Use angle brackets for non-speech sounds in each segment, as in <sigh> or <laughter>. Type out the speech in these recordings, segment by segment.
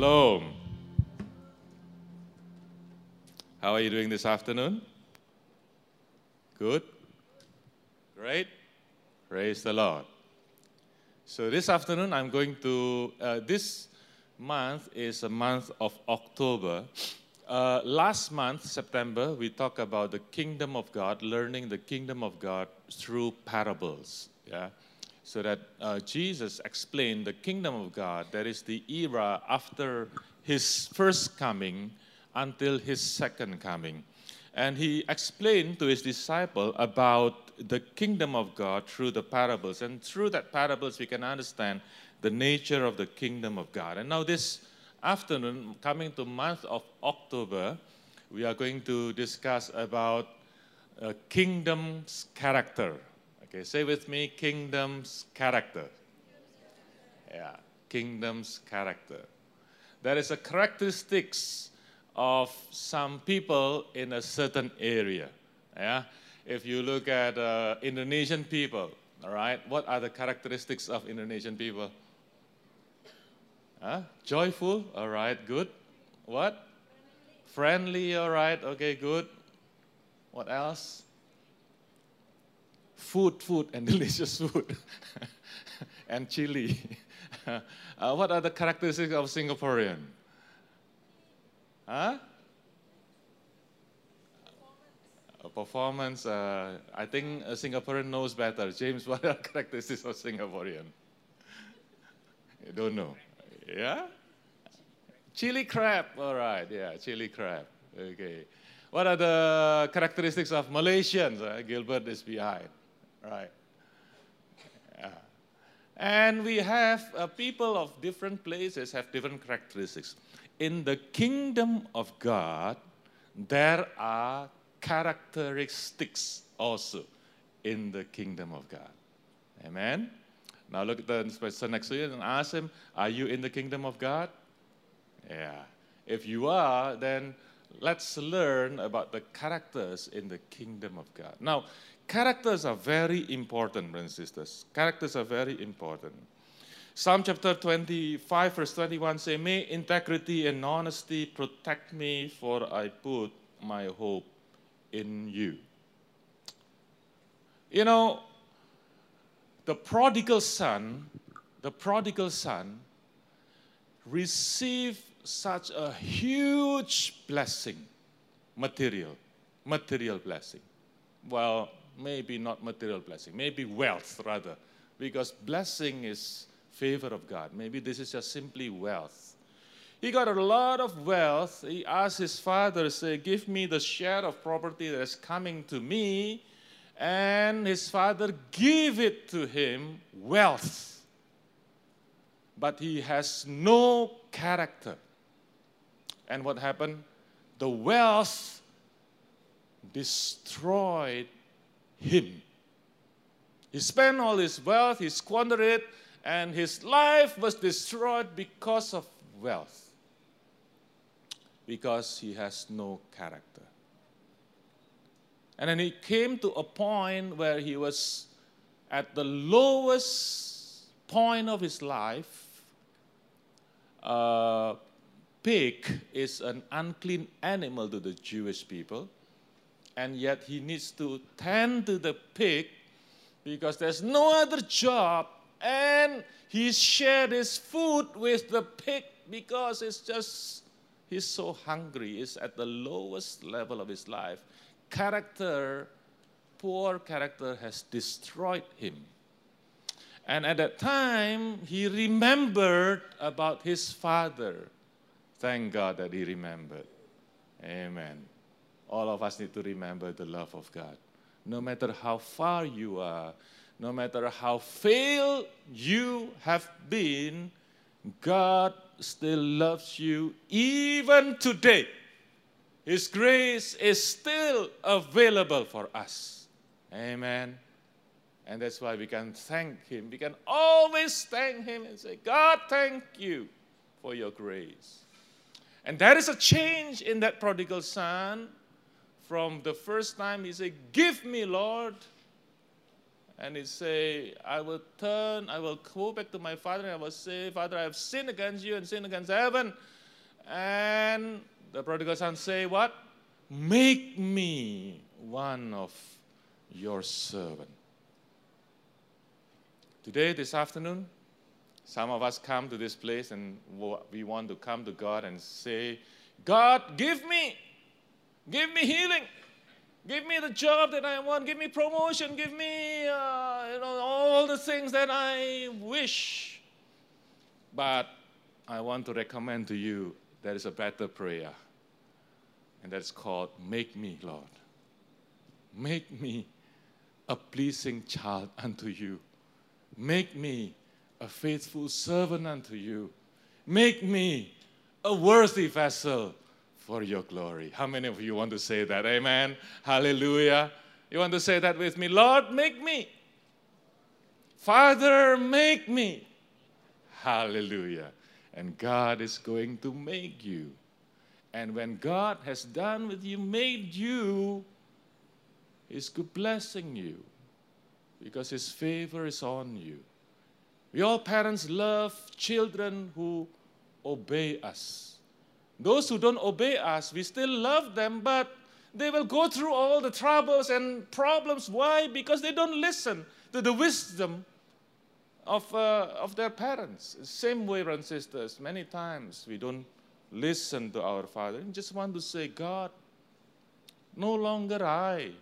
Shalom. How are you doing this afternoon? Good? Great? Praise the Lord. So, this afternoon, I'm going to, uh, this month is a month of October. Uh, last month, September, we talked about the kingdom of God, learning the kingdom of God through parables. Yeah? So that uh, Jesus explained the kingdom of God, that is the era after his first coming until his second coming. And he explained to his disciple about the kingdom of God through the parables. And through that parables, we can understand the nature of the kingdom of God. And now this afternoon, coming to month of October, we are going to discuss about a kingdom's character. Okay, say with me, kingdom's character. Yeah, kingdom's character. There is a characteristics of some people in a certain area. Yeah? If you look at uh, Indonesian people, all right, what are the characteristics of Indonesian people? Huh? Joyful, all right, good. What? Friendly, all right, okay, good. What else? Food, food, and <laughs> delicious food. <laughs> and chili. <laughs> uh, what are the characteristics of Singaporean? Huh? Performance, uh, I think a Singaporean knows better. James, what are the characteristics of Singaporean? You don't know. Yeah? Chili crab, all right, yeah, chili crab. Okay. What are the characteristics of Malaysians? Uh, Gilbert is behind, right? Yeah. And we have uh, people of different places have different characteristics in the kingdom of God, there are characteristics also in the kingdom of God. Amen. Now look at the person next to you and ask him, Are you in the kingdom of God? Yeah. If you are, then let's learn about the characters in the kingdom of God. Now, characters are very important, brothers and sisters. Characters are very important. Psalm chapter 25, verse 21 say, May integrity and honesty protect me, for I put my hope in you. You know, the prodigal son, the prodigal son received such a huge blessing, material, material blessing. Well, maybe not material blessing, maybe wealth rather, because blessing is favor of God. Maybe this is just simply wealth. He got a lot of wealth. He asked his father, say, give me the share of property that is coming to me. And his father gave it to him, wealth. But he has no character. And what happened? The wealth destroyed him. He spent all his wealth, he squandered it, and his life was destroyed because of wealth, because he has no character. And then he came to a point where he was at the lowest point of his life. Uh, pig is an unclean animal to the Jewish people, and yet he needs to tend to the pig because there's no other job. And he shared his food with the pig because it's just he's so hungry. He's at the lowest level of his life. Character poor character has destroyed him. And at that time he remembered about his father. Thank god that he remembered. Amen all of us need to remember the love of god no matter how far you are no matter how failed you have been, God still loves you even today. His grace is still available for us. Amen. And that's why we can thank Him. We can always thank Him and say, God, thank you for your grace. And there is a change in that prodigal son from the first time he said, Give me, Lord, and he say, I will turn, I will go back to my father, and I will say, Father, I have sinned against you and sinned against heaven. And the prodigal son say, What? Make me one of your servant. Today, this afternoon, some of us come to this place and we want to come to God and say, God, give me, give me healing. Give me the job that I want. Give me promotion. Give me uh, you know, all the things that I wish. But I want to recommend to you there is a better prayer. And that's called Make Me, Lord. Make me a pleasing child unto you. Make me a faithful servant unto you. Make me a worthy vessel for your glory. How many of you want to say that? Amen. Hallelujah. You want to say that with me? Lord, make me. Father, make me. Hallelujah. And God is going to make you. And when God has done with you, made you, He's blessing you because His favor is on you. We all parents love children who obey us. Those who don't obey us, we still love them, but they will go through all the troubles and problems. Why? Because they don't listen to the wisdom of, uh, of their parents. Same way, brothers and sisters, many times we don't listen to our Father and just want to say, God, no longer I,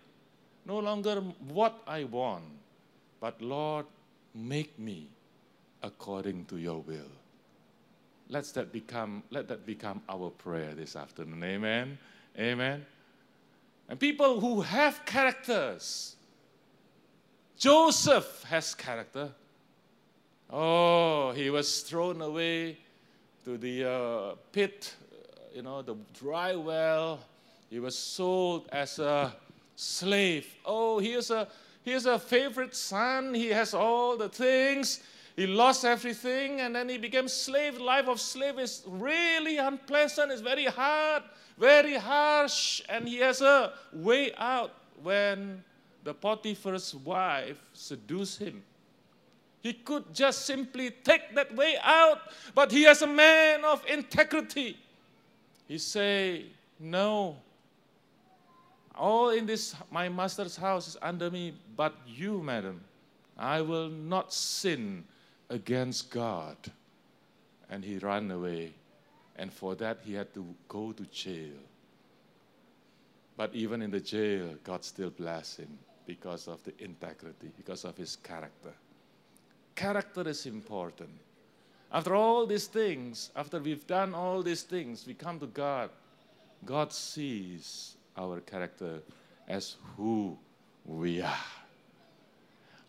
no longer what I want, but Lord, make me according to your will. Let that become, let that become our prayer this afternoon. Amen. Amen. And people who have characters. Joseph has character. Oh, he was thrown away to the uh, pit, you know, the dry well. He was sold as a slave. Oh, here's a here's a favorite son. He has all the things. He lost everything and then he became slave. Life of slave is really unpleasant. It's very hard, very harsh. And he has a way out when the Potiphar's wife seduced him. He could just simply take that way out, but he is a man of integrity. He say, "No. All in this my master's house is under me, but you, madam, I will not sin against God. And he ran away. And for that, he had to go to jail. But even in the jail, God still blessed him because of the integrity, because of his character. Character is important. After all these things, after we've done all these things, we come to God. God sees our character as who we are.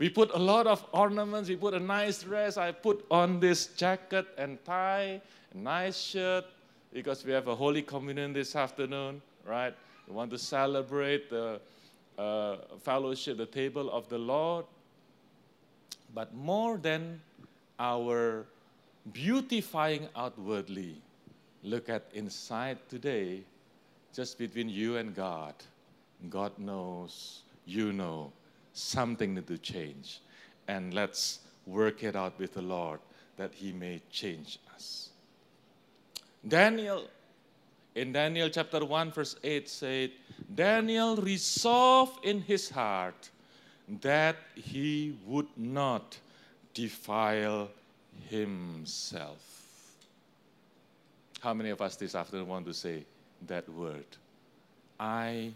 We put a lot of ornaments, we put a nice dress. I put on this jacket and tie, a nice shirt, because we have a Holy Communion this afternoon, right? We want to celebrate the uh, fellowship, the table of the Lord. But more than our beautifying outwardly, look at inside today, just between you and God. God knows, you know, something need to change. And let's work it out with the Lord that He may change us. Daniel, in Daniel chapter 1, verse 8, said, Daniel resolved in his heart that he would not defile himself. How many of us this afternoon want to say that word? I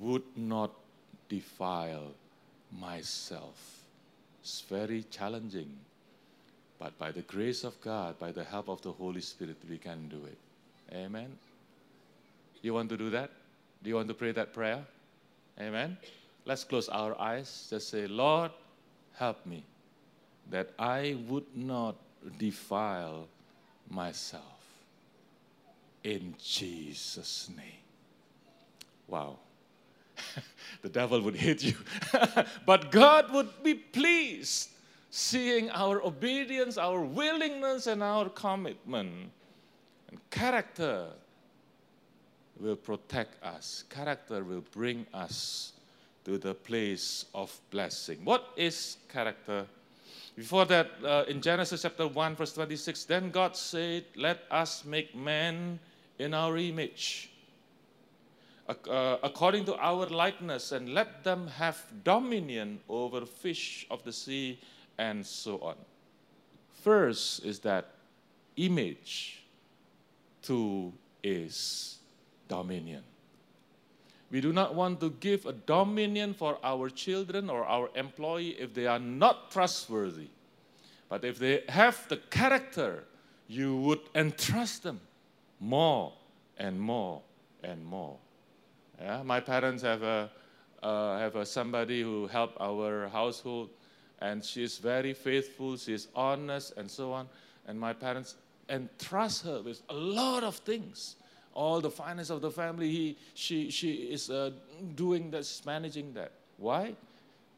would not defile myself. It's very challenging. But by the grace of God, by the help of the Holy Spirit, we can do it. Amen. You want to do that? Do you want to pray that prayer? Amen. Let's close our eyes. Just say, Lord, help me that I would not defile myself. In Jesus' name. Wow. <laughs> the devil would hate you. <laughs> but God would be pleased seeing our obedience, our willingness, and our commitment. And character will protect us, character will bring us to the place of blessing. What is character? Before that, uh, in Genesis chapter 1, verse 26, then God said, Let us make man in our image, Uh, according to our likeness, and let them have dominion over fish of the sea, and so on. First is that image, two is dominion. We do not want to give a dominion for our children or our employee if they are not trustworthy. But if they have the character, you would entrust them more and more and more. Yeah? My parents have a, uh, have a somebody who helped our household, and she's very faithful, she's honest, and so on. And my parents entrust her with a lot of things all the finance of the family, he, she, she is uh, doing that, managing that. Why?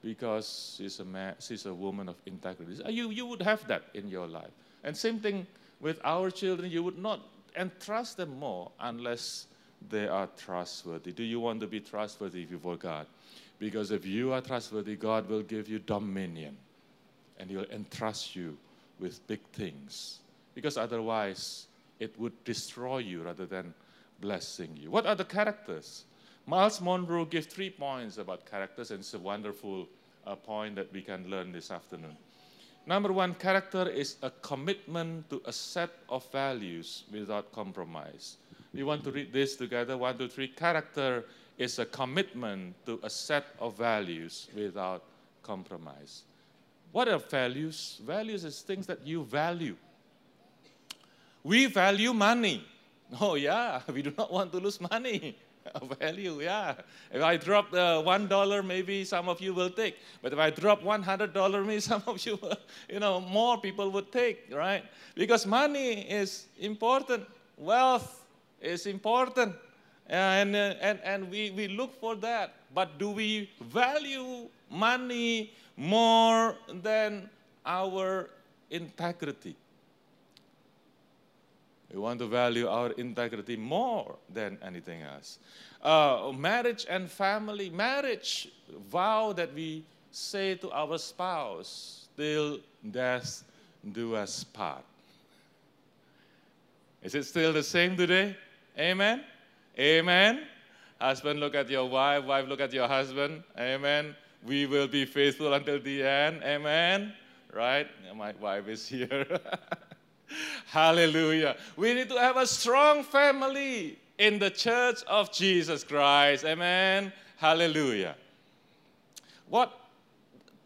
Because she's a, man, she's a woman of integrity. You, you would have that in your life. And same thing with our children, you would not entrust them more unless they are trustworthy. Do you want to be trustworthy before God? Because if you are trustworthy, God will give you dominion and He'll entrust you with big things. Because otherwise, it would destroy you rather than blessing you. What are the characters? Myles Munroe gives three points about characters, and it's a wonderful uh, point that we can learn this afternoon. Number one, character is a commitment to a set of values without compromise. We want to read this together. One, two, three. Character is a commitment to a set of values without compromise. What are values? Values is things that you value. We value money. <laughs> Oh, yeah, <laughs> we do not want to lose money. <laughs> Value, yeah. If I drop uh, one dollar, maybe some of you will take. But if I drop one hundred dollar, maybe some of you, you know, more people would take, right? Because money is important. Wealth is important, and and and we we look for that. But do we value money more than our integrity? We want to value our integrity more than anything else. Uh, marriage and family, marriage vow that we say to our spouse, till death do us part. Is it still the same today? Amen? Amen? Husband, look at your wife. Wife, look at your husband. Amen? We will be faithful until the end. Amen? Right? My wife is here. <laughs> Hallelujah. We need to have a strong family in the church of Jesus Christ. Amen. Hallelujah. What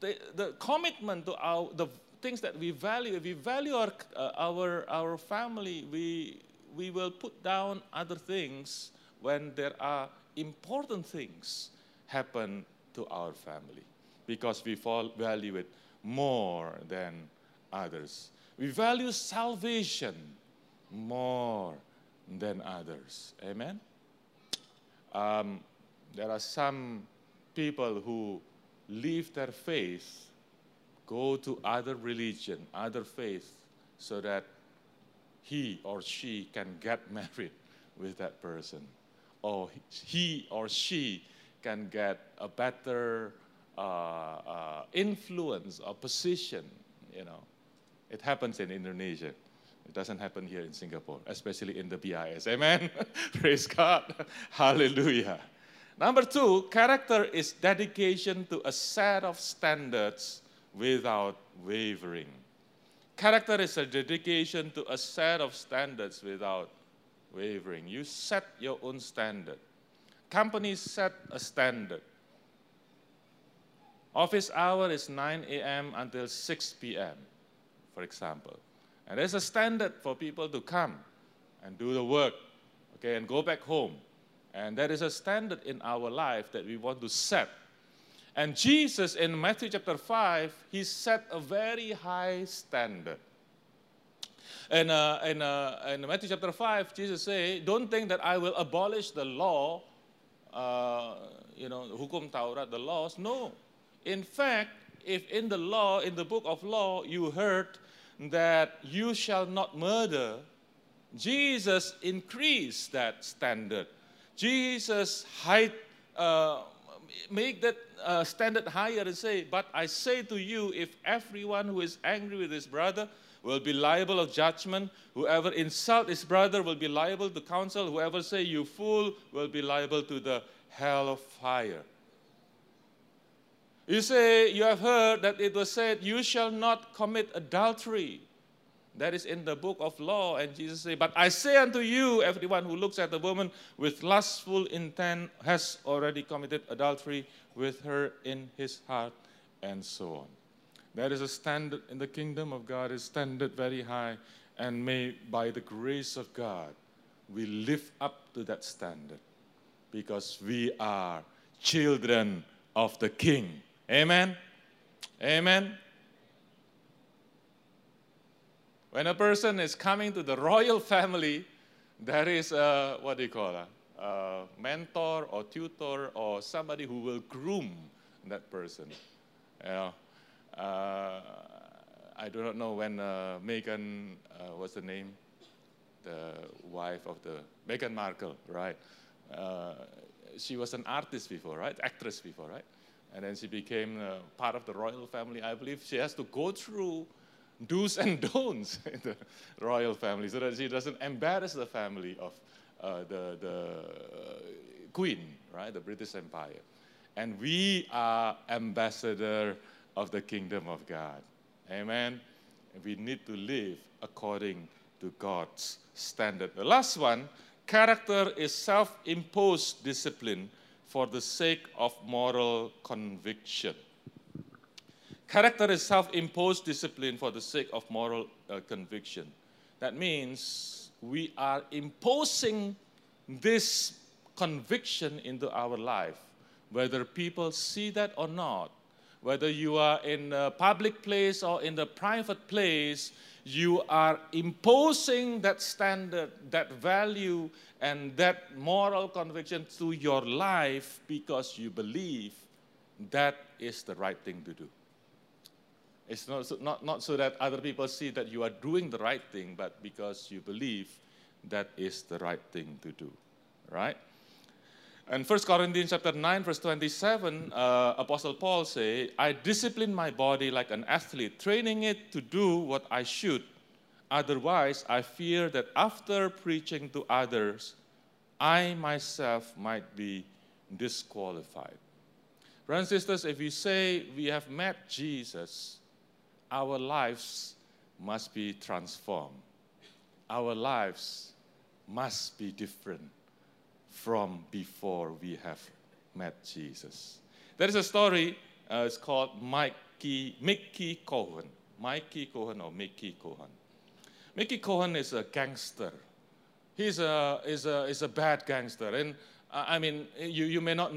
the, the commitment to our the things that we value, we value our, uh, our, our family, we, we will put down other things when there are important things happen to our family because we value it more than others. We value salvation more than others. Amen? Um, there are some people who leave their faith, go to other religion, other faith, so that he or she can get <laughs> married with that person. Or he or she can get a better uh, uh, influence or position, you know. It happens in Indonesia. It doesn't happen here in Singapore, especially in the BIS. Amen? <laughs> Praise God. <laughs> Hallelujah. Number two, character is dedication to a set of standards without wavering. Character is a dedication to a set of standards without wavering. You set your own standard. Companies set a standard. Office hour is 9 a.m. until 6 p.m for example. And there's a standard for people to come and do the work, okay, and go back home. And there is a standard in our life that we want to set. And Jesus in Matthew chapter 5, he set a very high standard. And uh, in, uh, in Matthew chapter 5, Jesus say, don't think that I will abolish the law, uh, you know, hukum Taurat, the laws. No. In fact, if in the law, in the book of law, you heard that you shall not murder, Jesus increased that standard. Jesus height, uh, make that uh, standard higher and say, But I say to you, if everyone who is angry with his brother will be liable of judgment, whoever insult his brother will be liable to counsel, whoever say you fool will be liable to the hell of fire. You say, You have heard that it was said, You shall not commit adultery. That is in the book of law. And Jesus said, But I say unto you, everyone who looks at a woman with lustful intent has already committed adultery with her in his heart, and so on. That is a standard in the kingdom of God, is standard very high. And may, by the grace of God, we live up to that standard because we are children of the King. Amen. Amen. When a person is coming to the royal family, there is a, what do you call it? A mentor or tutor or somebody who will groom that person. You know, uh, I do not know when uh, Meghan, uh, what's the name? The wife of the, Meghan Markle, right? Uh, she was an artist before, right? Actress before, right? And then she became uh, part of the royal family. I believe she has to go through do's and don'ts <laughs> in the royal family so that she doesn't embarrass the family of uh, the, the queen, right, the British Empire. And we are ambassador of the kingdom of God. Amen. We need to live according to God's standard. The last one, character is self-imposed discipline for the sake of moral conviction. Character is self imposed discipline for the sake of moral uh, conviction. That means we are imposing this conviction into our life, whether people see that or not. Whether you are in a public place or in the private place, you are imposing that standard, that value, and that moral conviction to your life because you believe that is the right thing to do. It's not, so, not, not so that other people see that you are doing the right thing, but because you believe that is the right thing to do, right? And 1 Corinthians chapter 9, verse 27, uh, Apostle Paul say, I discipline my body like an athlete, training it to do what I should. Otherwise, I fear that after preaching to others, I myself might be disqualified. Brothers and sisters, if we say we have met Jesus, our lives must be transformed. Our lives must be different from before we have met Jesus. There is a story, uh, it's called Mikey, Mickey Cohen. Mikey Cohen or Mickey Cohen. Mickey Cohen is a gangster. He's a, is a, is a bad gangster. And I mean, you, you may, not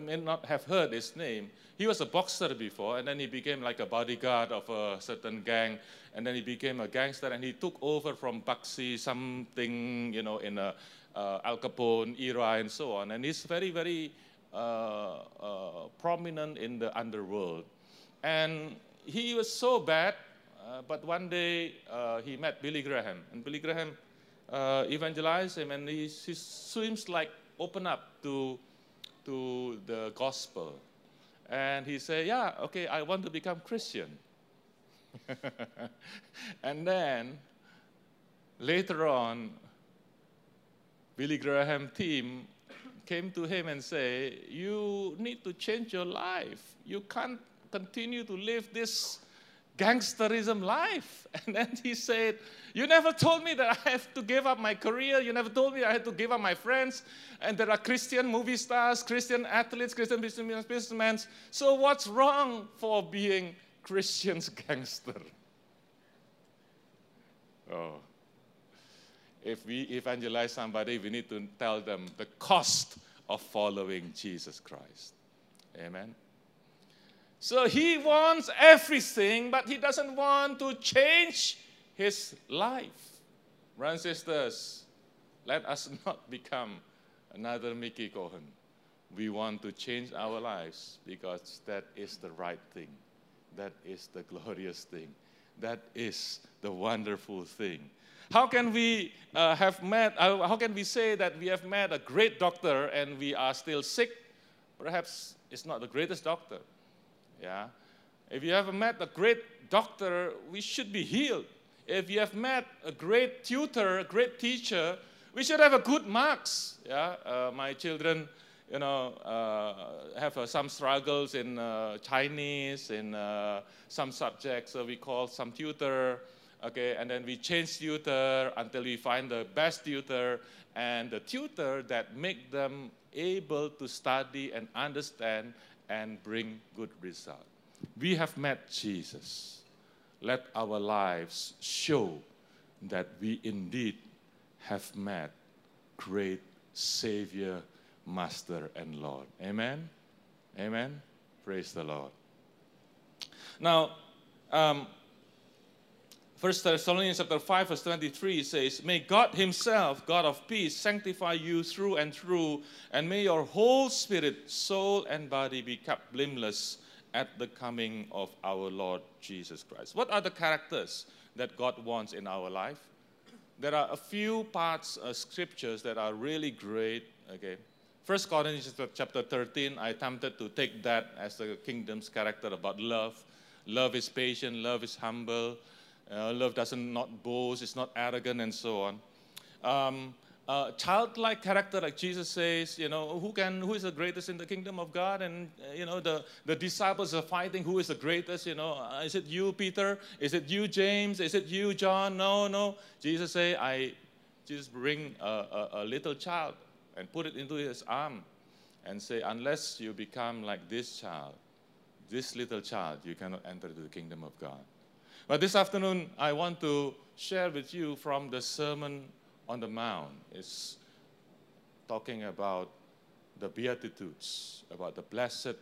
may not have heard his name, he was a boxer before, and then he became like a bodyguard of a certain gang, and then he became a gangster, and he took over from Bugsy something, you know, in a uh, Al Capone era and so on. And he's very, very uh, uh, prominent in the underworld. And he was so bad, uh, but one day uh, he met Billy Graham, and Billy Graham uh, evangelized him, and he, he seems like open up to, to the gospel. And he said, Yeah, okay, I want to become Christian. <laughs> and then later on, Billy Graham team came to him and say, You need to change your life. You can't continue to live this gangsterism life. <laughs> And then he said, You never told me that I have to give up my career. You never told me I had to give up my friends. And there are Christian movie stars, Christian athletes, Christian businessmen. So what's wrong for being Christian's <laughs> gangster? Oh. If we evangelize somebody, we need to tell them the cost of following Jesus Christ. Amen. So he wants everything, but he doesn't want to change his life. Brothers and sisters, let us <laughs> not become another Mickey Cohen. We want to change our lives because that is the right thing. That is the glorious thing. That is the wonderful thing. How can we uh, have met, uh, how can we say that we have met a great doctor and we are still sick? perhaps it's not the greatest doctor. Yeah. If you have met a great doctor, we should be healed. If you have met a great tutor, a great teacher, we should have a good marks. Yeah. Uh, my children, you know, uh, have uh, some struggles in uh, Chinese, in uh, some subjects. So we call some tutor. Okay, and then we change tutor until we find the best tutor and the tutor that make them able to study and understand and bring good result. We have met Jesus. Let our lives show that we indeed have met great Savior, Master, and Lord. Amen? Amen? Praise the Lord. Now, um, 1 Thessalonians chapter 5, verse 23 says, May God Himself, God of peace, sanctify you through and through, and may your whole spirit, soul, and body be kept blameless at the coming of our Lord Jesus Christ. What are the characters that God wants in our life? There are a few parts of scriptures that are really great. Okay. First Corinthians chapter 13, I attempted to take that as the kingdom's character about love. Love is patient, love is humble, uh, love doesn't not boast, it's not arrogant, and so on. Um, uh, childlike character, like Jesus says, you know, who can, who is the greatest in the kingdom of God? And uh, you know, the, the disciples are fighting, who is the greatest? You know, uh, is it you, Peter? Is it you, James? Is it you, John? No, no. Jesus say, I just bring a, a, a little child and put it into his arm, and say, unless you become like this child, this little child, you cannot enter the kingdom of God. But this afternoon, I want to share with you from the Sermon on the Mount. It's talking about the Beatitudes, about the blessed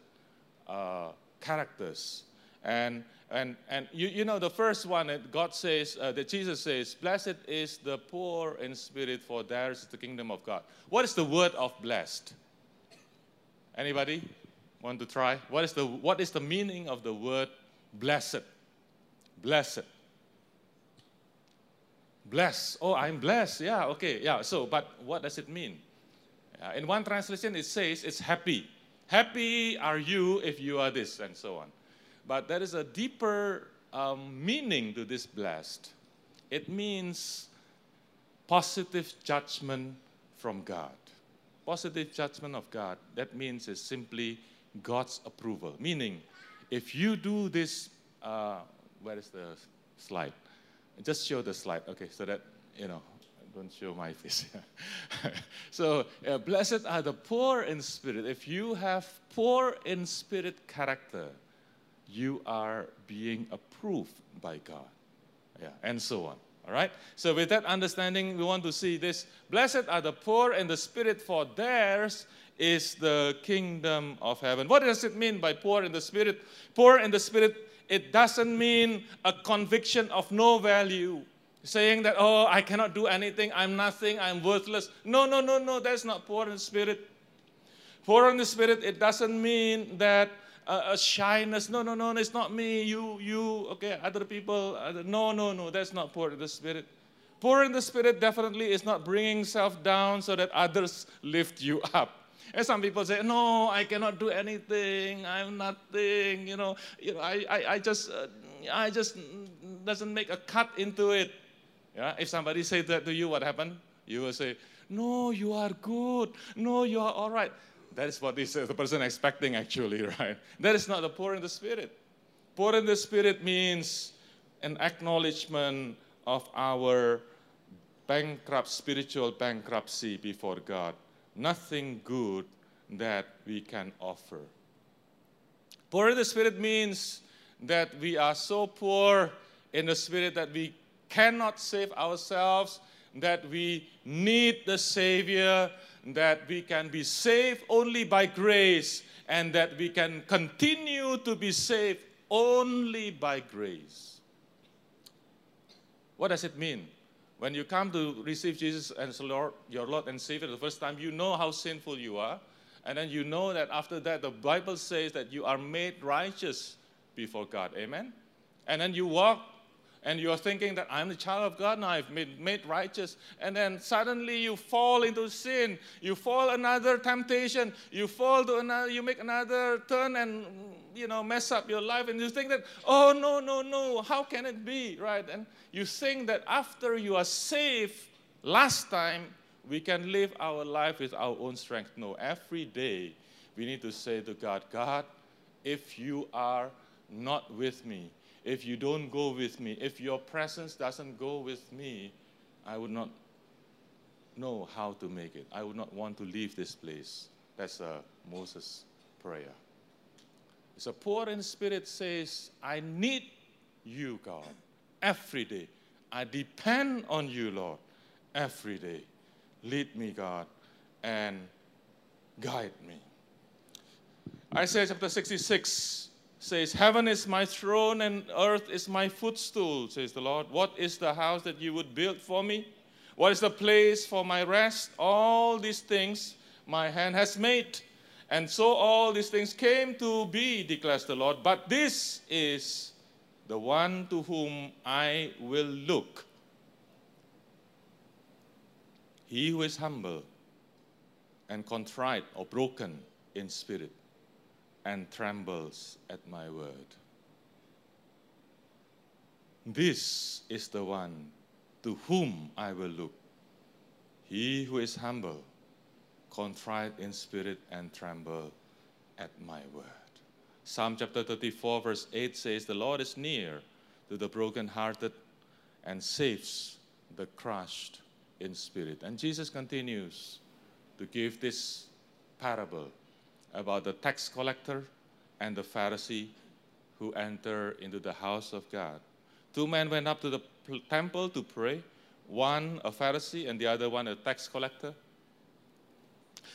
uh, characters. And, and, and you, you know, the first one that God says, uh, that Jesus says, Blessed is the poor in spirit, for theirs is the kingdom of God. What is the word of blessed? Anybody want to try? What is the, what is the meaning of the word blessed? Blessed. Blessed. Oh, I'm blessed. Yeah, okay. Yeah, so, but what does it mean? Uh, in one translation, it says it's happy. Happy are you if you are this, and so on. But there is a deeper um, meaning to this blessed. It means positive judgment from God. Positive judgment of God. That means it's simply God's approval. Meaning, if you do this uh, where is the slide? Just show the slide, okay, so that, you know, don't show my <laughs> face. so, uh, blessed are the poor in spirit. If you have poor in spirit character, you are being approved by God. Yeah, and so on. All right? So, with that understanding, we want to see this. Blessed are the poor in the spirit, for theirs is the kingdom of heaven. What does it mean by poor in the spirit? Poor in the spirit it doesn't mean a conviction of no value, saying that, oh, I cannot do anything, I'm nothing, I'm worthless. No, no, no, no, that's not poor in spirit. Poor in the spirit, it doesn't mean that uh, a shyness. No, no, no, it's not me, you, you, okay, other people. Other, no, no, no, that's not poor in the spirit. Poor in the spirit definitely is not bringing self down so that others <laughs> lift you up. And some people say, no, I cannot do anything. I'm nothing. You know, you know I, I, I just, uh, I just doesn't make a cut into it. Yeah? If somebody says that to you, what happened? You will say, no, you are good. No, you are all right. That is what this, uh, the person expecting actually, <laughs> right? That is not the poor in the spirit. Poor in the spirit means an acknowledgement of our bankrupt, spiritual bankruptcy before God nothing good that we can offer. Poor in the Spirit means that we are so poor in the Spirit that we cannot save ourselves, that we need the Savior, that we can be saved only by grace, and that we can continue to be saved only by grace. What does it mean? When you come to receive Jesus as Lord, your Lord and Savior the first time, you know how sinful you are. And then you know that after that, the Bible says that you are made righteous before God. Amen? And then you walk and you're thinking that I'm the child of God now, I've been made righteous, and then suddenly you fall into sin, you fall another temptation, you fall to another, you make another turn and you know mess up your life, and you think that, oh no, no, no, how can it be, right? And you think that after you are saved last time, we can live our life with our own strength. No, every day we need to say to God, God, if you are not with me, if you don't go with me, if your presence doesn't go with me, I would not know how to make it. I would not want to leave this place. That's a Moses' prayer. So poor in spirit says, I need you, God, every day. I depend on you, Lord, every day. Lead me, God, and guide me. Isaiah chapter 66 says, Heaven is my throne and earth is my footstool, says the Lord. What is the house that you would build for me? What is the place for my rest? All these things my hand has made. And so all these things came to be, declares the Lord. But this is the one to whom I will look. He who is humble and contrite or broken in spirit and trembles at my word. This is the one to whom I will look. He who is humble, contrite in spirit, and tremble at my word. Psalm chapter 34, verse 8 says, The Lord is near to the brokenhearted and saves the crushed in spirit. And Jesus continues to give this parable about the tax collector and the Pharisee who enter into the house of God. Two men went up to the temple to pray, one a Pharisee and the other one a tax collector.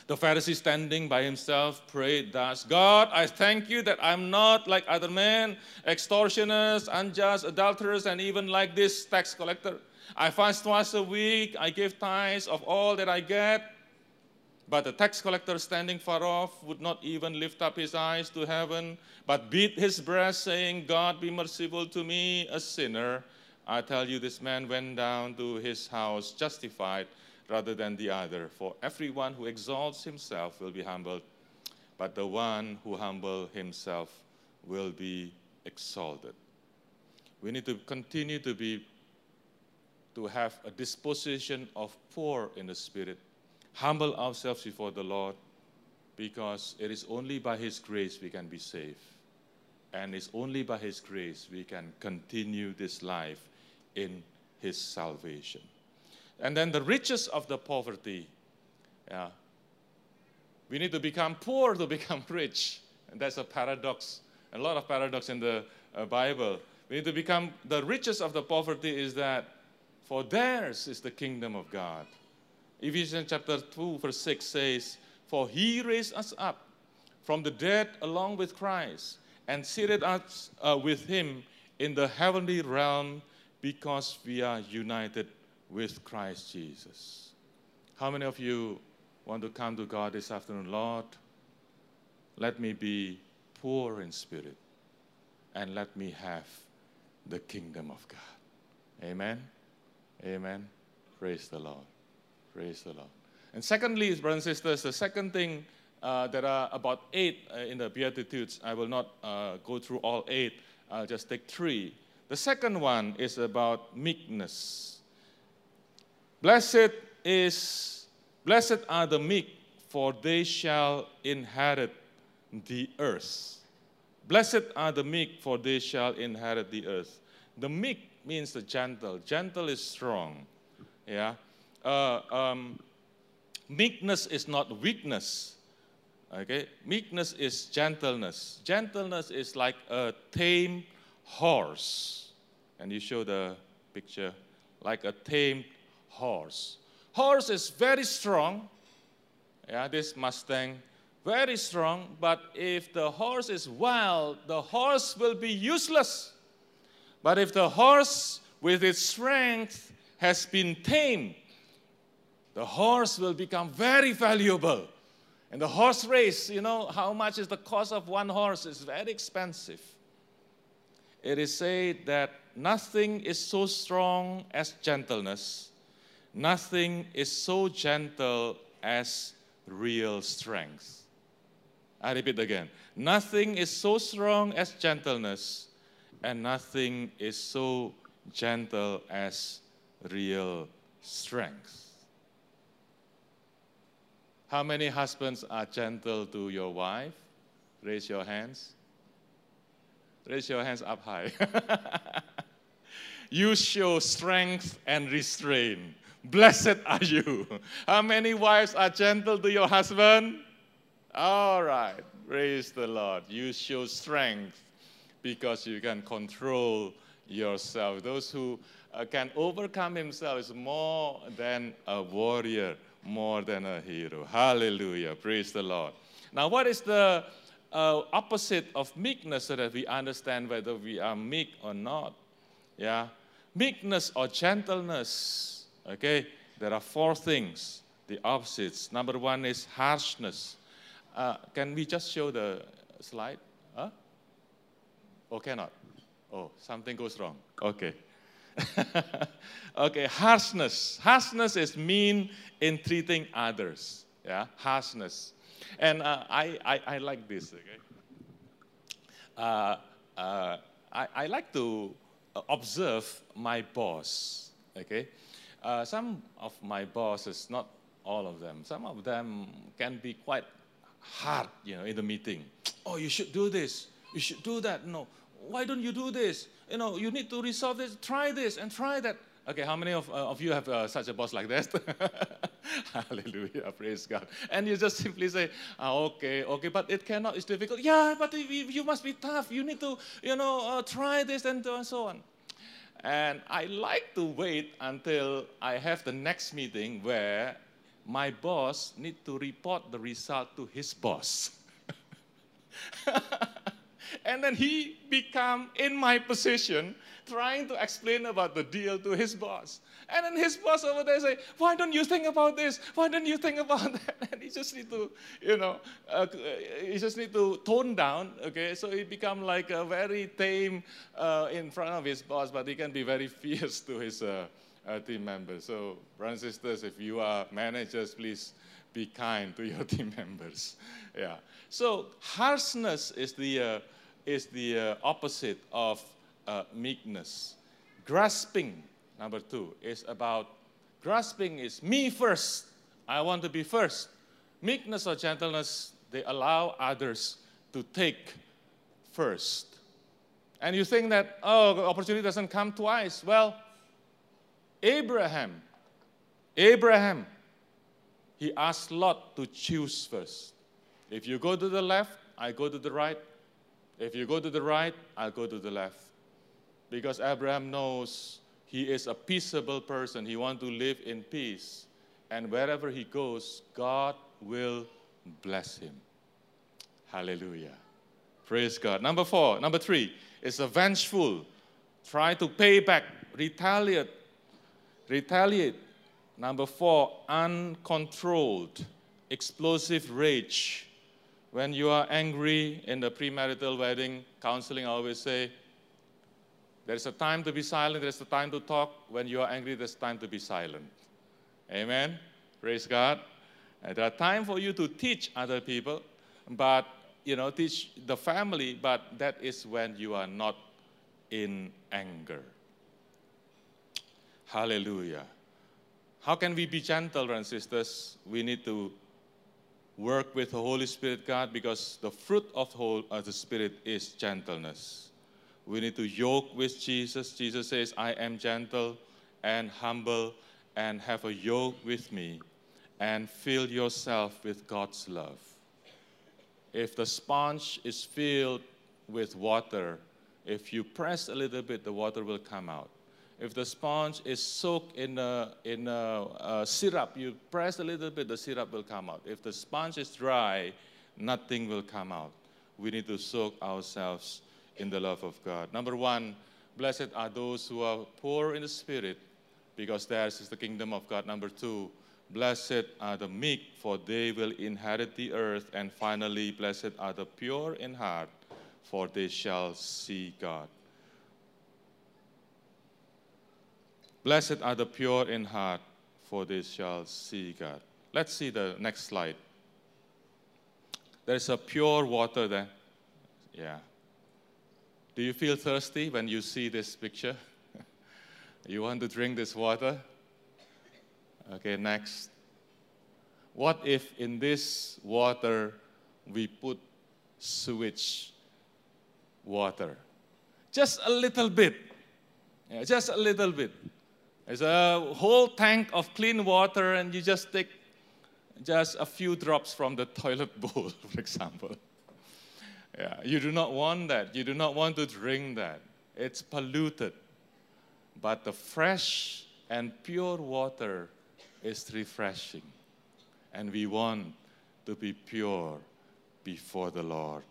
The Pharisee standing by himself prayed thus God, I thank you that I'm not like other men, extortioners, unjust, adulterers, and even like this tax collector. I fast twice a week, I give tithes of all that I get. But the tax collector standing far off would not even lift up his eyes to heaven, but beat his breast, saying, God be merciful to me, a sinner. I tell you, this man went down to his house justified rather than the other. For everyone who exalts himself will be humbled, but the one who humbles himself will be exalted. We need to continue to be to have a disposition of poor in the spirit humble ourselves before the Lord because it is only by His grace we can be saved. And it's only by His grace we can continue this life in His salvation. And then the riches of the poverty. Yeah. We need to become poor to <laughs> become rich. And that's a paradox. A lot of paradox in the uh, Bible. We need to become the riches of the poverty is that for theirs is the kingdom of God. Ephesians chapter 2, verse 6 says, For he raised us up from the dead along with Christ and seated us uh, with him in the heavenly realm because we are united with Christ Jesus. How many of you want to come to God this afternoon? Lord, let me be poor in spirit and let me have the kingdom of God. Amen. Amen. Praise the Lord. Praise the Lord. And secondly, brothers and sisters, the second thing, uh, there are about eight uh, in the Beatitudes. I will not uh, go through all eight, I'll just take three. The second one is about meekness. Blessed is, blessed are the meek, for they shall inherit the earth. Blessed are the meek, for they shall inherit the earth. The meek means the gentle. Gentle is strong. Yeah uh, um, meekness is not weakness. Okay, meekness is gentleness. Gentleness is like a tame horse. And you show the picture like a tame horse. Horse is very strong. Yeah, this Mustang, very strong. But if the horse is wild, the horse will be useless. But if the horse, with its strength, has been tamed, the horse will become very valuable. And the horse race, you know, how much is the cost of one horse? It's very expensive. It is said that nothing is so strong as gentleness, nothing is so gentle as real strength. I repeat again nothing is so strong as gentleness, and nothing is so gentle as real strength. How many husbands are gentle to your wife? Raise your hands. Raise your hands up high. <laughs> you show strength and restraint. Blessed are you. How many wives are gentle to your husband? All right. Praise the Lord. You show strength because you can control yourself. Those who uh, can overcome himself is more than a warrior, more than a hero. Hallelujah. Praise the Lord. Now, what is the uh, opposite of meekness so that we understand whether we are meek or not. Yeah? Meekness or gentleness. Okay? There are four things, the opposites. Number one is harshness. Uh, can we just show the slide? Huh? Or cannot? Oh, something goes wrong. Okay. <laughs> okay, harshness. Harshness is mean in treating others. Yeah, harshness. And uh, I, I, I, like this, okay? Uh, uh, I, I like to observe my boss, okay? Uh, some of my bosses, not all of them, some of them can be quite hard, you know, in the meeting. Oh, you should do this. You should do that. No, why don't you do this? You know, you need to resolve this. Try this and try that. Okay, how many of, uh, of you have uh, such a boss like that? <laughs> Hallelujah, praise God. And you just simply say, oh, okay, okay, but it cannot, it's difficult. Yeah, but you must be tough. You need to, you know, uh, try this and, and so on. And I like to wait until I have the next meeting where my boss need to report the result to his boss. <laughs> and then he become in my position trying to explain about the deal to his boss. And then his boss over there say, why don't you think about this? Why don't you think about <laughs> that? And he just need to, you know, uh, he just need to tone down, okay? So he become like a very tame uh, in front of his boss, but he can be very <laughs> fierce to his uh, uh team members. So brothers and sisters, if you are managers, please be kind to your <laughs> team members. Yeah. So harshness is the, uh, is the uh, opposite of uh, meekness. Grasping, number two, is about grasping is me first. I want to be first. Meekness or gentleness, they allow others to take first. And you think that, oh, opportunity doesn't come twice. Well, Abraham, Abraham, he asked Lot to choose first. If you go to the left, I go to the right. If you go to the right, I'll go to the left because Abraham knows he is a peaceable person. He wants to live in peace. And wherever he goes, God will bless him. Hallelujah. Praise God. Number four, number three is a vengeful. Try to pay back, retaliate. Retaliate. Number four, uncontrolled, explosive rage. When you are angry in the premarital wedding counseling, I always say, there's a time to be silent, there's a time to talk. When you are angry, there's time to be silent. Amen? Praise God. And there are time for you to teach other people, but you know, teach the family, but that is when you are not in anger. Hallelujah. How can we be gentle, brothers and sisters? We need to work with the Holy Spirit, God, because the fruit of the Spirit is gentleness. We need to yoke with Jesus. Jesus says, I am gentle and humble, and have a yoke with me, and fill yourself with God's love. If the sponge is filled with water, if you press a little bit, the water will come out. If the sponge is soaked in a, in a, a syrup, you press a little bit, the syrup will come out. If the sponge is dry, nothing will come out. We need to soak ourselves in the love of God. Number one, blessed are those who are poor in the spirit, because theirs is the kingdom of God. Number two, blessed are the meek, for they will inherit the earth. And finally, blessed are the pure in heart, for they shall see God. Blessed are the pure in heart, for they shall see God. Let's see the next slide. There's a pure water there. Yeah. Do you feel thirsty when you see this picture? <laughs> you want to drink this water? Okay, next. What if in this water we put sewage water? Just a little bit. Yeah, just a little bit. There's a whole tank of clean water, and you just take just a few drops from the toilet <laughs> bowl, for example. Yeah, you do not want that. You do not want to drink that. It's polluted. But the fresh and pure water is refreshing. And we want to be pure before the Lord.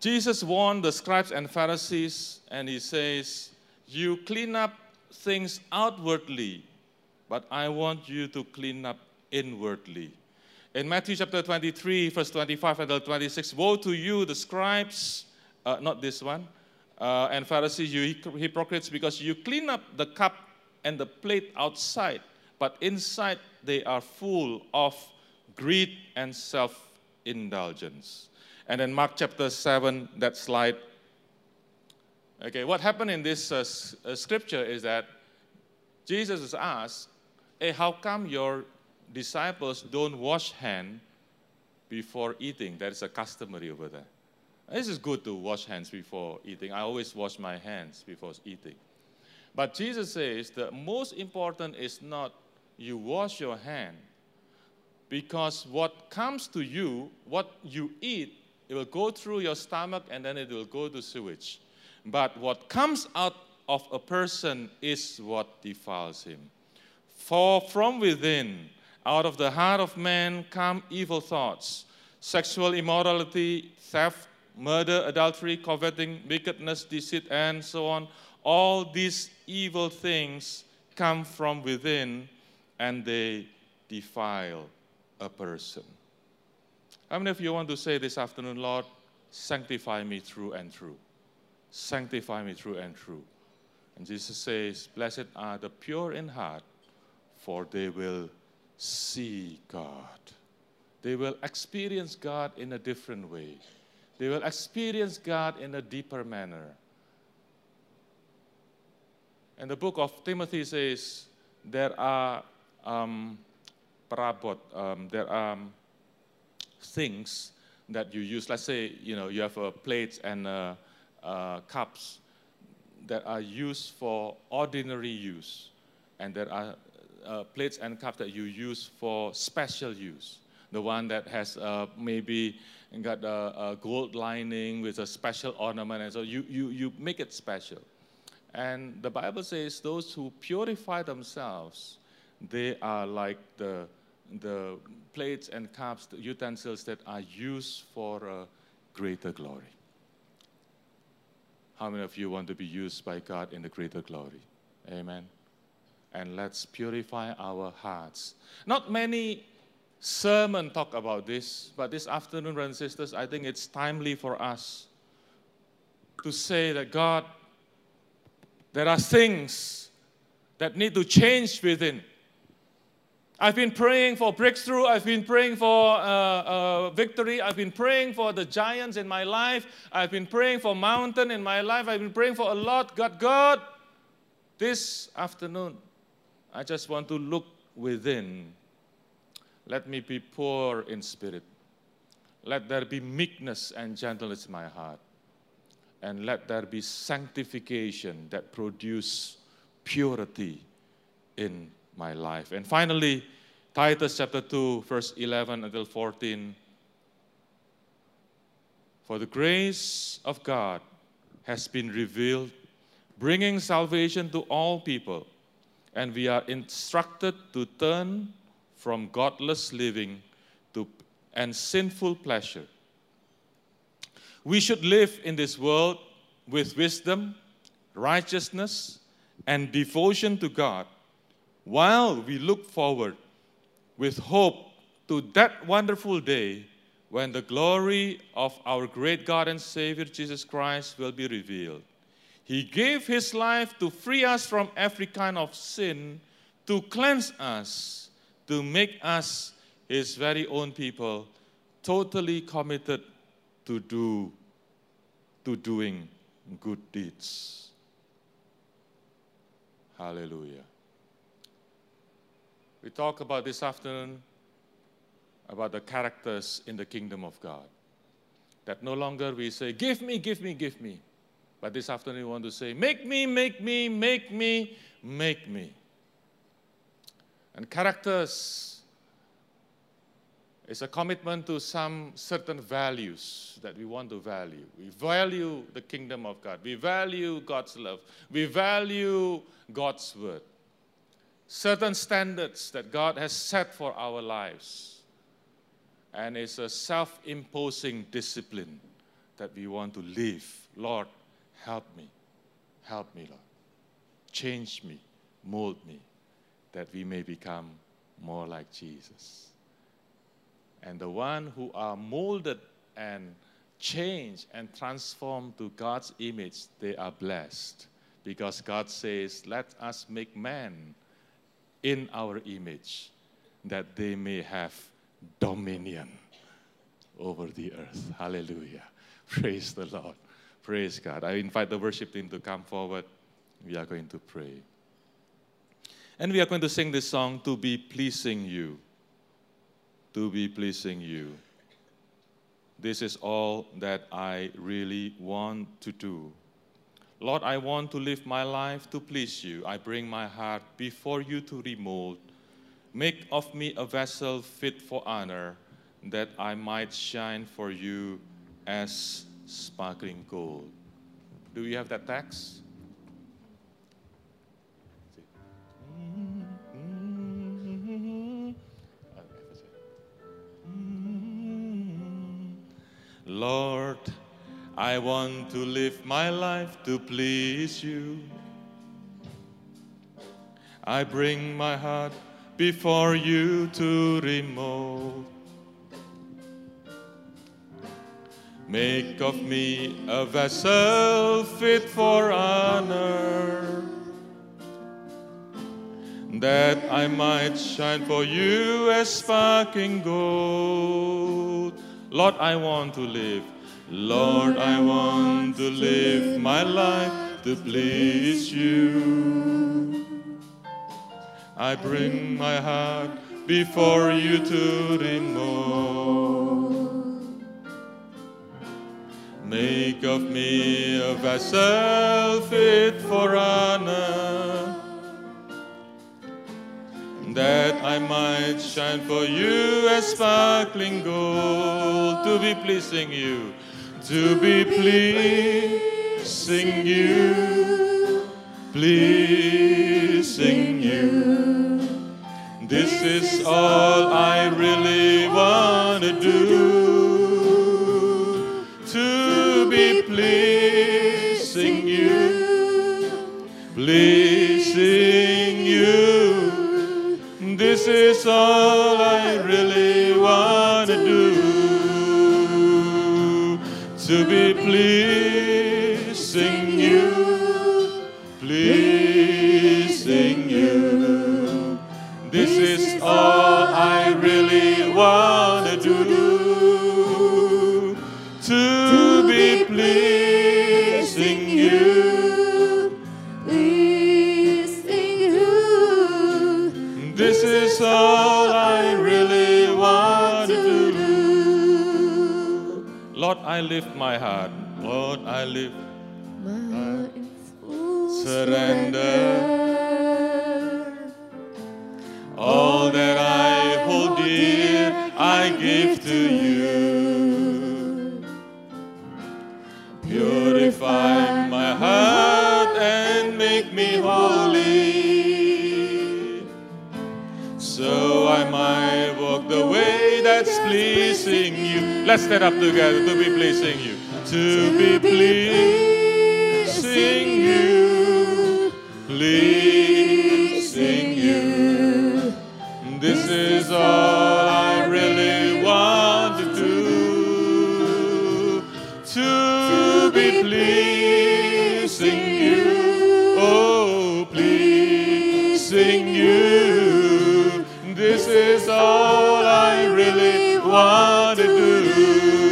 Jesus warned the scribes and Pharisees, and he says, You clean up things outwardly, but I want you to clean up inwardly. In Matthew chapter 23, verse 25 until 26, Woe to you, the scribes, uh, not this one, uh, and Pharisees, you hypocrites, because you clean up the cup and the plate outside, but inside they are full of greed and self indulgence. And in Mark chapter 7, that slide. Okay, what happened in this uh, uh, scripture is that Jesus is asked, Hey, how come your disciples don't wash hand before eating? That is a customary over there. This is good to wash hands before eating. I always wash my hands before eating. But Jesus says the most important is not you wash your hand, because what comes to you, what you eat, it will go through your stomach and then it will go to sewage. But what comes out of a person is what defiles him. For from within, out of the heart of man, come evil thoughts, sexual immorality, theft, murder, adultery, coveting, wickedness, deceit, and so on. All these evil things come from within and they defile a person. How many of you want to say this afternoon, Lord, sanctify me through and through? Sanctify me through and through. And Jesus says, Blessed are the pure in heart, for they will see God. They will experience God in a different way. They will experience God in a deeper manner. And the book of Timothy says there are um, um, there are things that you use. Let's say you know you have a plate and uh, uh, cups that are used for ordinary use, and there are uh, plates and cups that you use for special use. The one that has uh, maybe got a, a, gold lining with a special ornament, and so you, you, you make it special. And the Bible says those who purify themselves, they are like the the plates and cups, the utensils that are used for uh, greater glory. How many of you want to be used by God in the greater glory? Amen. And let's purify our hearts. Not many sermon talk about this, but this afternoon, brothers and sisters, I think it's timely for us to say that God, there are things that need to change within. I've been praying for breakthrough. I've been praying for uh, uh, victory. I've been praying for the giants in my life. I've been praying for mountain in my life. I've been praying for a lot. God, God, this afternoon, I just want to look within. Let me be poor in spirit. Let there be meekness and gentleness in my heart. And let there be sanctification that produce purity in my life. And finally, Titus chapter 2, verse 11 until 14. For the grace of God has been revealed, bringing salvation to all people, and we are instructed to turn from godless living to, and sinful pleasure. We should live in this world with wisdom, righteousness, and devotion to God while we look forward with hope to that wonderful day when the glory of our great God and Savior Jesus Christ will be revealed. He gave his life to free us from every kind of sin, to cleanse us, to make us his very own people, totally committed to do to doing good deeds. Hallelujah. We talk about this afternoon about the characters in the kingdom of God. That no longer we say, Give me, give me, give me. But this afternoon we want to say, Make me, make me, make me, make me. And characters is a commitment to some certain values that we want to value. We value the kingdom of God. We value God's love. We value God's word. Certain standards that God has set for our lives and it's a self imposing discipline that we want to live. Lord, help me. Help me, Lord. Change me, mold me, that we may become more like Jesus. And the one who are molded and changed and transformed to God's image, they are blessed. Because God says, Let us make man in our image, that they may have dominion over the earth. Hallelujah. Praise the Lord. Praise God. I invite the worship team to come forward. We are going to pray. And we are going to sing this song to be pleasing you. To be pleasing you. This is all that I really want to do. Lord, I want to live my life to please you. I bring my heart before you to remold Make of me a vessel fit for honor, that I might shine for you as sparkling gold. Do you have that text? Lord, I want to live my life to please you. I bring my heart before you to remove. Make of me a vessel fit for honor, that I might shine for you as sparkling gold. Lord, I want to live. Lord, I want to live my life to please you. I bring my heart before you to remove. Make of me a vessel fit for honor, that I might shine for you as sparkling gold, to be pleasing you, to be pleasing you, pleasing you. This is all I really want to do to be pleasing you, pleasing you. This is all I really want to do to be pleasing all I really want to do.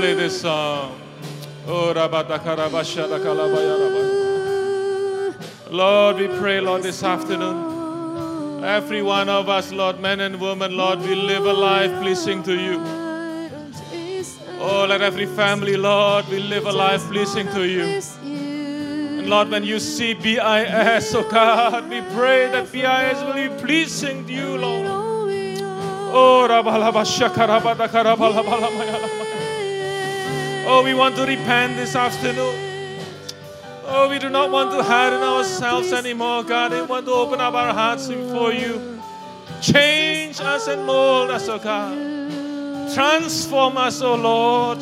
Play this song. Oh. Lord, we pray, Lord, this afternoon. Every one of us, Lord, men and women, Lord, we live a life pleasing to you. Oh, let every family, Lord, we live a life pleasing to you. And Lord, when you see BIS, oh God, we pray that BIS will be pleasing to you, Lord. Oh, rabalabashakarabatakarabalabalamayalama. Oh, we want to repent this afternoon. Oh, we do not want to hide in ourselves anymore, God. We want to open up our hearts before you. Change us and mold us, oh God. Transform us, oh Lord.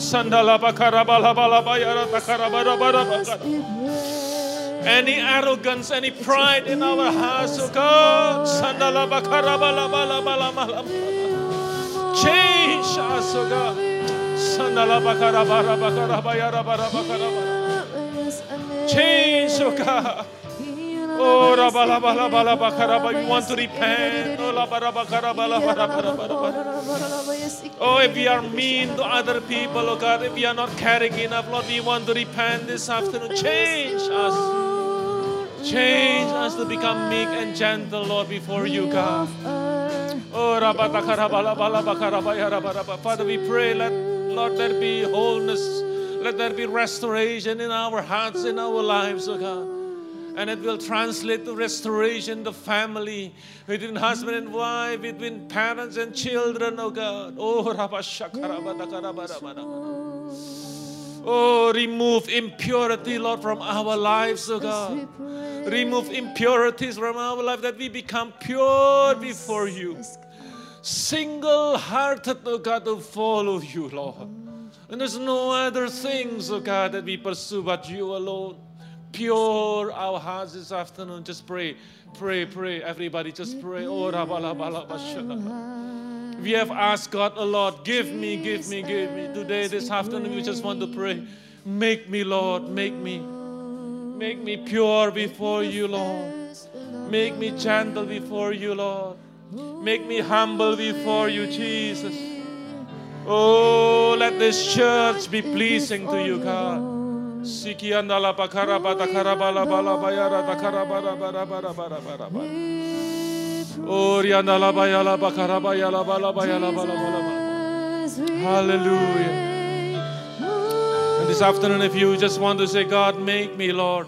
Any arrogance, any pride in our hearts, oh God. Change us, oh God. Change, oh God. Oh. We want to repent. Oh, if we are mean to other people, oh God, if we are not caring enough, Lord, we want to repent this afternoon. Change us. Change us to become meek and gentle, Lord, before you, God. Oh, Father, we pray, let Lord, there be wholeness. Let there be restoration in our hearts, in our lives, oh God. And it will translate to restoration, the family, between husband and wife, between parents and children, oh God. Oh. Oh, remove impurity, Lord, from our lives, oh God. Remove impurities from our life that we become pure before you. Single hearted, oh God, to follow you, Lord. And there's no other things, oh God, that we pursue but you alone. Pure our hearts this afternoon. Just pray, pray, pray. Everybody, just pray. Oh. We have asked God oh, a lot. Give me, give me, give me. Today, this afternoon, we just want to pray. Make me, Lord, make me. Make me pure before you, Lord. Make me gentle before you, Lord. Make me humble before you, Jesus. Oh, let this church be pleasing to you, God. Hallelujah. And this afternoon, if you just want to say, God, make me, Lord,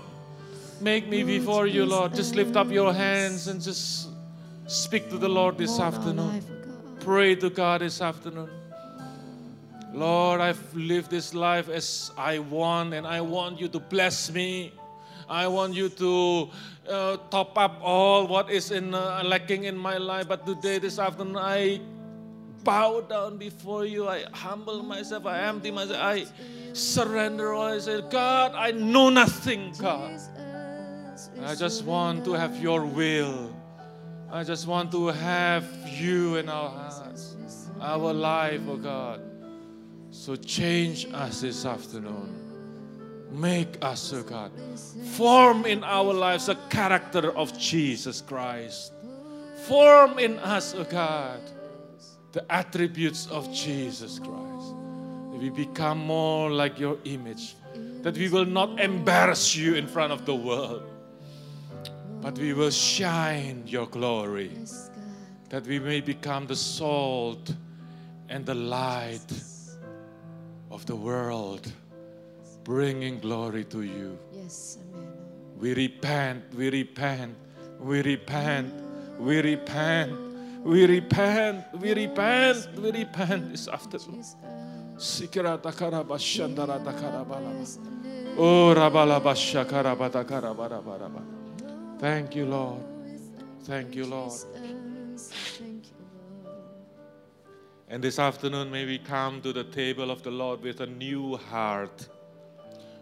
make me before you, Lord, just lift up your hands and just speak to the Lord this afternoon. Pray to God this afternoon. Lord, I've lived this life as I want, and I want you to bless me. I want you to uh, top up all what is in uh, lacking in my life. But today, this afternoon, I bow down before you. I humble myself. I empty myself. I surrender all. I say, God, I know nothing, God. I just want to have your will. I just want to have you in our hearts, our life, oh God. So change us this afternoon. Make us, oh God. Form in our lives a character of Jesus Christ. Form in us, oh God, the attributes of Jesus Christ. That we become more like your image. That we will not embarrass you in front of the world, but we will shine your glory. That we may become the salt and the light of the world, bringing glory to you. Yes, amen. We repent, we repent, we repent, we repent, we repent, we repent, we repent this afternoon. Sikirata karabashandara karabalaba. Oh, rabalabasha karabata karabaraba. Thank you, Lord. Thank you, Lord. And this afternoon, may we come to the table of the Lord with a new heart,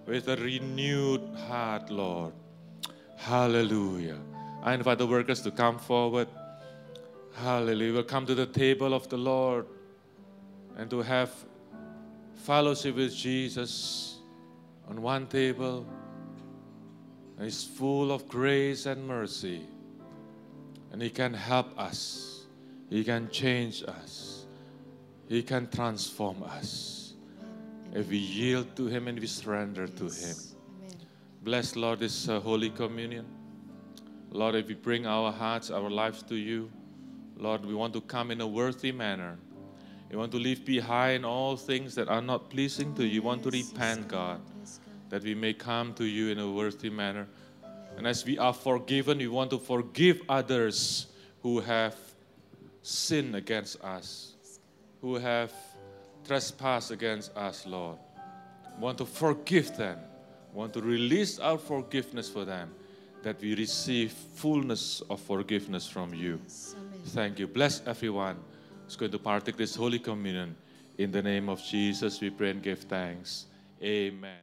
with a renewed heart, Lord. Hallelujah. I invite the workers to come forward. Hallelujah. We'll come to the table of the Lord and to have fellowship with Jesus on one table. And He's full of grace and mercy. And He can help us, He can change us, He can transform us if we yield to Him and we surrender to Him. Amen. Bless, Lord, this uh, Holy Communion. Lord, if we bring our hearts, our lives to you, Lord, we want to come in a worthy manner. We want to leave behind all things that are not pleasing to you. We want to repent, God. That we may come to you in a worthy manner. And as we are forgiven, we want to forgive others who have sinned against us, who have trespassed against us, Lord. We want to forgive them, We want to release our forgiveness for them, that we receive fullness of forgiveness from you. Thank you. Bless everyone who's going to partake this Holy Communion. In the name of Jesus, we pray and give thanks. Amen.